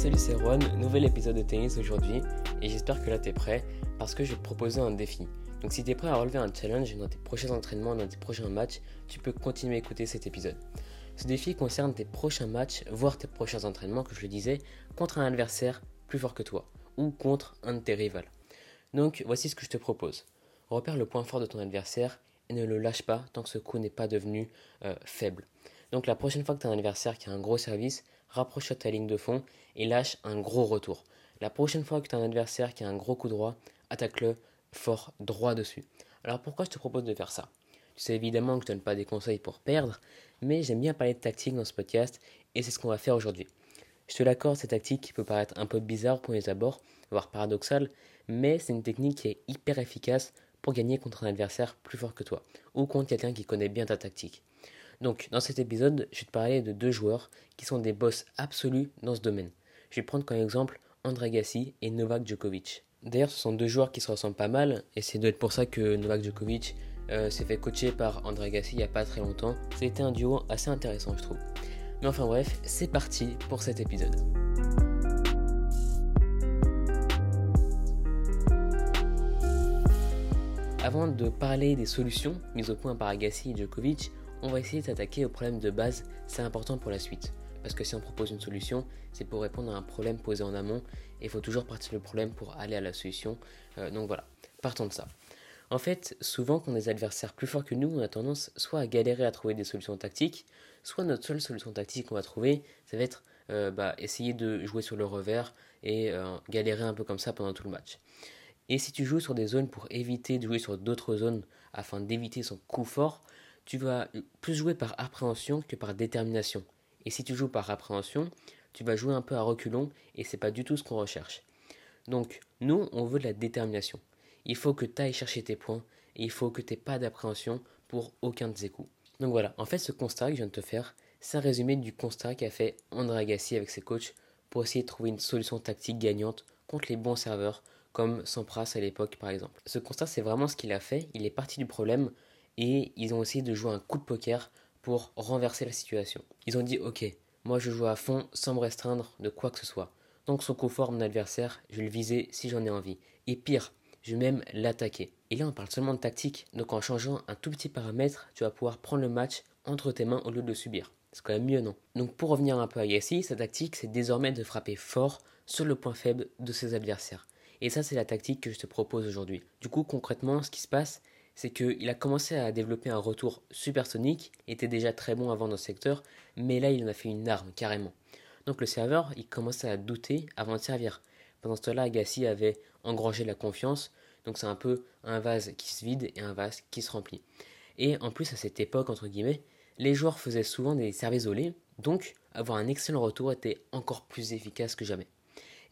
Salut c'est Ron, nouvel épisode de tennis aujourd'hui et j'espère que là t'es prêt parce que je vais te proposer un défi. Donc si t'es prêt à relever un challenge dans tes prochains entraînements, dans tes prochains matchs, tu peux continuer à écouter cet épisode. Ce défi concerne tes prochains matchs, voire tes prochains entraînements, que je le disais, contre un adversaire plus fort que toi ou contre un de tes rivales. Donc voici ce que je te propose. Repère le point fort de ton adversaire et ne le lâche pas tant que ce coup n'est pas devenu euh, faible. Donc la prochaine fois que tu as un adversaire qui a un gros service, rapproche-toi de ta ligne de fond et lâche un gros retour. La prochaine fois que tu as un adversaire qui a un gros coup droit, attaque-le fort droit dessus. Alors pourquoi je te propose de faire ça? Tu sais évidemment que je ne donne pas des conseils pour perdre, mais j'aime bien parler de tactique dans ce podcast et c'est ce qu'on va faire aujourd'hui. Je te l'accorde, cette tactique qui peut paraître un peu bizarre pour les abords, voire paradoxale, mais c'est une technique qui est hyper efficace pour gagner contre un adversaire plus fort que toi, ou contre quelqu'un qui connaît bien ta tactique. Donc, dans cet épisode, je vais te parler de deux joueurs qui sont des boss absolus dans ce domaine. Je vais prendre comme exemple André Gassi et Novak Djokovic. D'ailleurs, ce sont deux joueurs qui se ressemblent pas mal, et c'est doit être pour ça que Novak Djokovic euh, s'est fait coacher par André Gassi il n'y a pas très longtemps. C'était un duo assez intéressant, je trouve. Mais enfin bref, c'est parti pour cet épisode. Avant de parler des solutions mises au point par Agassi et Djokovic, on va essayer de s'attaquer au problème de base, c'est important pour la suite. Parce que si on propose une solution, c'est pour répondre à un problème posé en amont, et il faut toujours partir du problème pour aller à la solution. Euh, donc voilà, partons de ça. En fait, souvent quand des adversaires plus forts que nous, on a tendance soit à galérer à trouver des solutions tactiques, soit notre seule solution tactique qu'on va trouver, ça va être euh, bah, essayer de jouer sur le revers et euh, galérer un peu comme ça pendant tout le match. Et si tu joues sur des zones pour éviter de jouer sur d'autres zones afin d'éviter son coup fort, tu vas plus jouer par appréhension que par détermination. Et si tu joues par appréhension, tu vas jouer un peu à reculons et c'est pas du tout ce qu'on recherche. Donc, nous, on veut de la détermination. Il faut que tu ailles chercher tes points et il faut que tu n'aies pas d'appréhension pour aucun de ces coups. Donc voilà, en fait, ce constat que je viens de te faire, c'est un résumé du constat qu'a fait André Agassi avec ses coachs pour essayer de trouver une solution tactique gagnante contre les bons serveurs, comme Sampras à l'époque par exemple. Ce constat, c'est vraiment ce qu'il a fait. Il est parti du problème et ils ont essayé de jouer un coup de poker pour renverser la situation. Ils ont dit ok, moi je joue à fond sans me restreindre de quoi que ce soit. Donc son coup fort, mon adversaire, je vais le viser si j'en ai envie. Et pire, je vais même l'attaquer. Et là on parle seulement de tactique, donc en changeant un tout petit paramètre, tu vas pouvoir prendre le match entre tes mains au lieu de le subir. C'est quand même mieux, non? Donc pour revenir un peu à Yassi, sa tactique c'est désormais de frapper fort sur le point faible de ses adversaires. Et ça c'est la tactique que je te propose aujourd'hui. Du coup concrètement ce qui se passe, c'est qu'il a commencé à développer un retour supersonique, était déjà très bon avant dans ce secteur, mais là il en a fait une arme carrément. Donc le serveur, il commençait à douter avant de servir. Pendant ce temps-là, Agassi avait engrangé la confiance, donc c'est un peu un vase qui se vide et un vase qui se remplit. Et en plus, à cette époque, entre guillemets, les joueurs faisaient souvent des services isolés, donc avoir un excellent retour était encore plus efficace que jamais.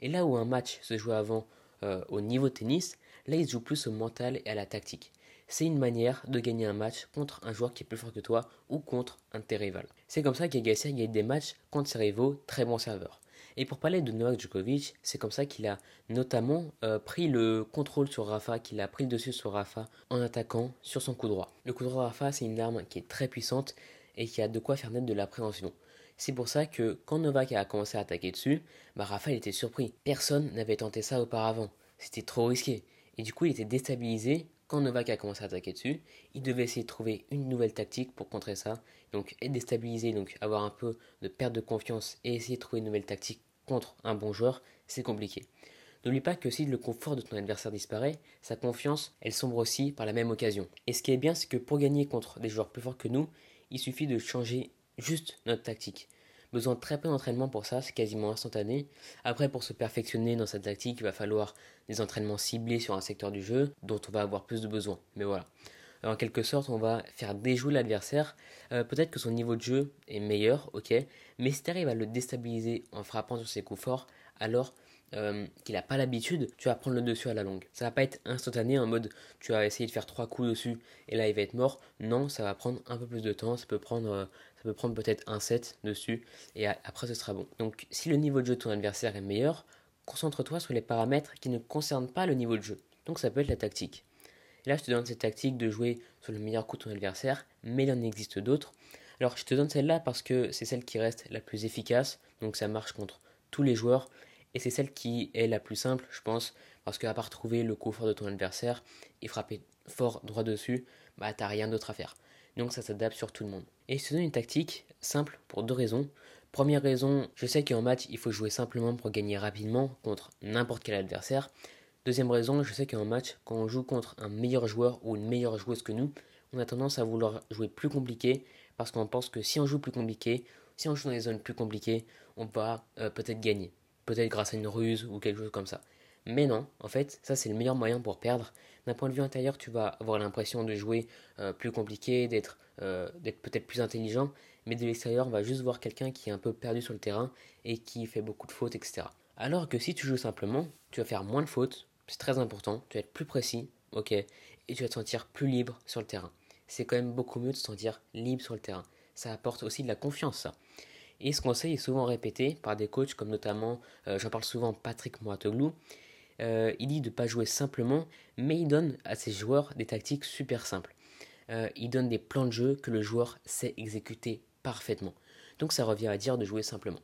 Et là où un match se jouait avant euh, au niveau tennis, là il se joue plus au mental et à la tactique c'est une manière de gagner un match contre un joueur qui est plus fort que toi ou contre un de tes rivaux. C'est comme ça qu'Agassi a gagné des matchs contre ses rivaux très bons serveurs. Et pour parler de Novak Djokovic, c'est comme ça qu'il a notamment euh, pris le contrôle sur Rafa, qu'il a pris le dessus sur Rafa en attaquant sur son coup droit. Le coup droit Rafa, c'est une arme qui est très puissante et qui a de quoi faire naître de l'appréhension. C'est pour ça que quand Novak a commencé à attaquer dessus, bah Rafa était surpris. Personne n'avait tenté ça auparavant. C'était trop risqué. Et du coup, il était déstabilisé quand Novak a commencé à attaquer dessus, il devait essayer de trouver une nouvelle tactique pour contrer ça, donc être déstabilisé, donc avoir un peu de perte de confiance et essayer de trouver une nouvelle tactique contre un bon joueur, c'est compliqué. N'oublie pas que si le confort de ton adversaire disparaît, sa confiance, elle sombre aussi par la même occasion. Et ce qui est bien, c'est que pour gagner contre des joueurs plus forts que nous, il suffit de changer juste notre tactique. Besoin de très peu d'entraînement pour ça, c'est quasiment instantané. Après, pour se perfectionner dans cette tactique, il va falloir des entraînements ciblés sur un secteur du jeu dont on va avoir plus de besoin. Mais voilà. en quelque sorte, on va faire déjouer l'adversaire. Euh, peut-être que son niveau de jeu est meilleur, ok, mais si tu arrives à le déstabiliser en frappant sur ses coups forts, alors euh, qu'il n'a pas l'habitude, tu vas prendre le dessus à la longue. Ça va pas être instantané en mode tu vas essayer de faire trois coups dessus et là il va être mort. Non, ça va prendre un peu plus de temps. Ça peut prendre, euh, ça peut prendre peut-être un set dessus et après ce sera bon. Donc si le niveau de jeu de ton adversaire est meilleur, concentre-toi sur les paramètres qui ne concernent pas le niveau de jeu. Donc ça peut être la tactique. là je te donne cette tactique de jouer sur le meilleur coup de ton adversaire, mais il en existe d'autres. Alors je te donne celle-là parce que c'est celle qui reste la plus efficace, donc ça marche contre tous les joueurs et c'est celle qui est la plus simple, je pense, parce qu'à part trouver le coup fort de ton adversaire et frapper fort droit dessus, bah t'as rien d'autre à faire. Donc ça s'adapte sur tout le monde. Et je donne une tactique simple pour deux raisons. Première raison, je sais qu'en match, il faut jouer simplement pour gagner rapidement contre n'importe quel adversaire. Deuxième raison, je sais qu'en match, quand on joue contre un meilleur joueur ou une meilleure joueuse que nous, on a tendance à vouloir jouer plus compliqué parce qu'on pense que si on joue plus compliqué, si on joue dans des zones plus compliquées, on va euh, peut-être gagner. Peut-être grâce à une ruse ou quelque chose comme ça. Mais non, en fait, ça c'est le meilleur moyen pour perdre. D'un point de vue intérieur, tu vas avoir l'impression de jouer euh, plus compliqué, euh, d'être peut-être plus intelligent, mais de l'extérieur, on va juste voir quelqu'un qui est un peu perdu sur le terrain et qui fait beaucoup de fautes, etc. Alors que si tu joues simplement, tu vas faire moins de fautes, c'est très important, tu vas être plus précis, ok, et tu vas te sentir plus libre sur le terrain. C'est quand même beaucoup mieux de se sentir libre sur le terrain. Ça apporte aussi de la confiance, ça. Et ce conseil est souvent répété par des coachs comme notamment, euh, j'en parle souvent, Patrick Moitoglou. Euh, il dit de ne pas jouer simplement, mais il donne à ses joueurs des tactiques super simples. Euh, il donne des plans de jeu que le joueur sait exécuter parfaitement. Donc ça revient à dire de jouer simplement.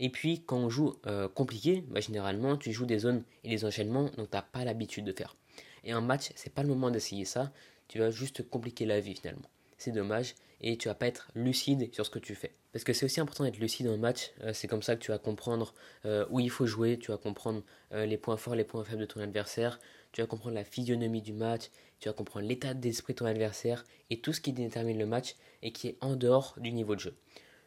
Et puis quand on joue compliqué, bah, généralement tu joues des zones et des enchaînements dont tu n'as pas l'habitude de faire. Et un match, c'est pas le moment d'essayer ça, tu vas juste compliquer la vie finalement. C'est dommage et tu vas pas être lucide sur ce que tu fais. Parce que c'est aussi important d'être lucide en match, euh, c'est comme ça que tu vas comprendre euh, où il faut jouer, tu vas comprendre euh, les points forts, les points faibles de ton adversaire, tu vas comprendre la physionomie du match, tu vas comprendre l'état d'esprit de ton adversaire et tout ce qui détermine le match et qui est en dehors du niveau de jeu.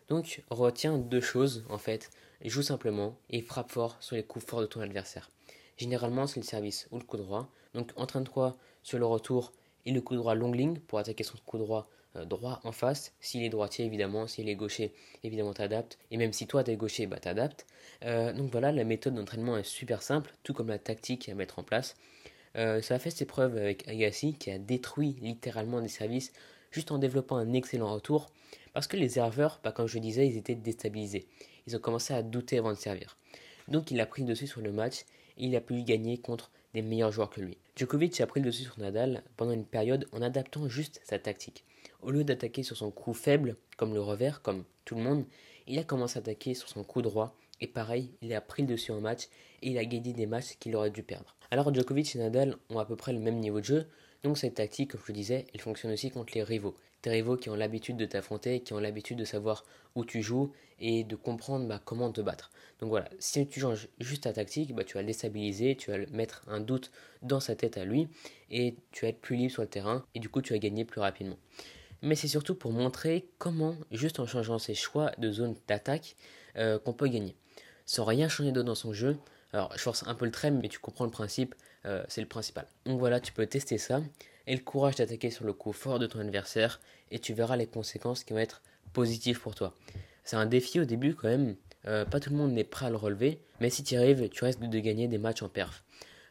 Donc retiens deux choses en fait, joue simplement et frappe fort sur les coups forts de ton adversaire. Généralement c'est le service ou le coup droit, donc entraîne-toi sur le retour et le coup droit long ligne pour attaquer son coup droit droit en face. S'il est droitier, évidemment, s'il est gaucher, évidemment, t'adaptes. Et même si toi, t'es gaucher, bah, t'adaptes. Euh, donc voilà, la méthode d'entraînement est super simple, tout comme la tactique à mettre en place. Euh, ça a fait ses preuves avec Agassi, qui a détruit littéralement des services juste en développant un excellent retour. Parce que les serveurs, bah, comme je disais, ils étaient déstabilisés. Ils ont commencé à douter avant de servir. Donc il a pris dessus sur le match et il a pu gagner contre des meilleurs joueurs que lui. Djokovic a pris le dessus sur Nadal pendant une période en adaptant juste sa tactique. Au lieu d'attaquer sur son coup faible, comme le revers, comme tout le monde, il a commencé à attaquer sur son coup droit. Et pareil, il a pris le dessus en match et il a gagné des matchs qu'il aurait dû perdre. Alors Djokovic et Nadal ont à peu près le même niveau de jeu, donc cette tactique, comme je le disais, elle fonctionne aussi contre les rivaux. Tes rivaux qui ont l'habitude de t'affronter, qui ont l'habitude de savoir où tu joues et de comprendre bah, comment te battre. Donc voilà, si tu changes juste ta tactique, bah, tu vas le déstabiliser, tu vas mettre un doute dans sa tête à lui et tu vas être plus libre sur le terrain et du coup tu vas gagner plus rapidement mais c'est surtout pour montrer comment, juste en changeant ses choix de zone d'attaque, euh, qu'on peut gagner. Sans rien changer d'autre dans son jeu, alors je force un peu le trait, mais tu comprends le principe, euh, c'est le principal. Donc voilà, tu peux tester ça, et le courage d'attaquer sur le coup fort de ton adversaire, et tu verras les conséquences qui vont être positives pour toi. C'est un défi au début quand même, euh, pas tout le monde n'est prêt à le relever, mais si tu y arrives, tu risques de gagner des matchs en perf.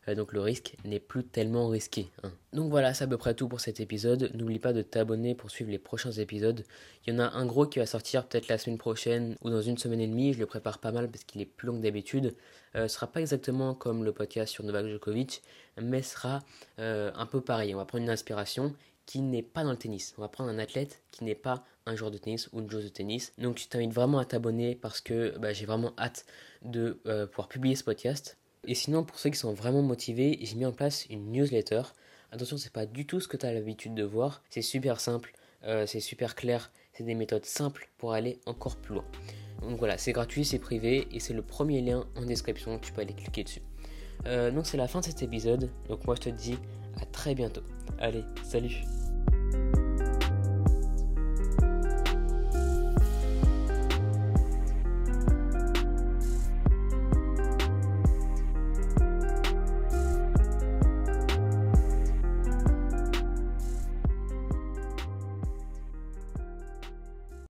Euh, donc le risque n'est plus tellement risqué. Hein. Donc voilà, c'est à peu près tout pour cet épisode. N'oublie pas de t'abonner pour suivre les prochains épisodes. Il y en a un gros qui va sortir peut-être la semaine prochaine ou dans une semaine et demie. Je le prépare pas mal parce qu'il est plus long que d'habitude. Euh, ce sera pas exactement comme le podcast sur Novak Djokovic, mais sera euh, un peu pareil. On va prendre une inspiration qui n'est pas dans le tennis. On va prendre un athlète qui n'est pas un joueur de tennis ou une joueuse de tennis. Donc je t'invite vraiment à t'abonner parce que bah, j'ai vraiment hâte de pouvoir publier ce podcast. Et sinon, pour ceux qui sont vraiment motivés, j'ai mis en place une newsletter. Attention, c'est pas du tout ce que tu as l'habitude de voir. C'est super simple, euh, c'est super clair, c'est des méthodes simples pour aller encore plus loin. Donc voilà, c'est gratuit, c'est privé et c'est le premier lien en description. Tu peux aller cliquer dessus. Euh, donc c'est la fin de cet épisode. Donc moi je te dis à très bientôt. Allez, salut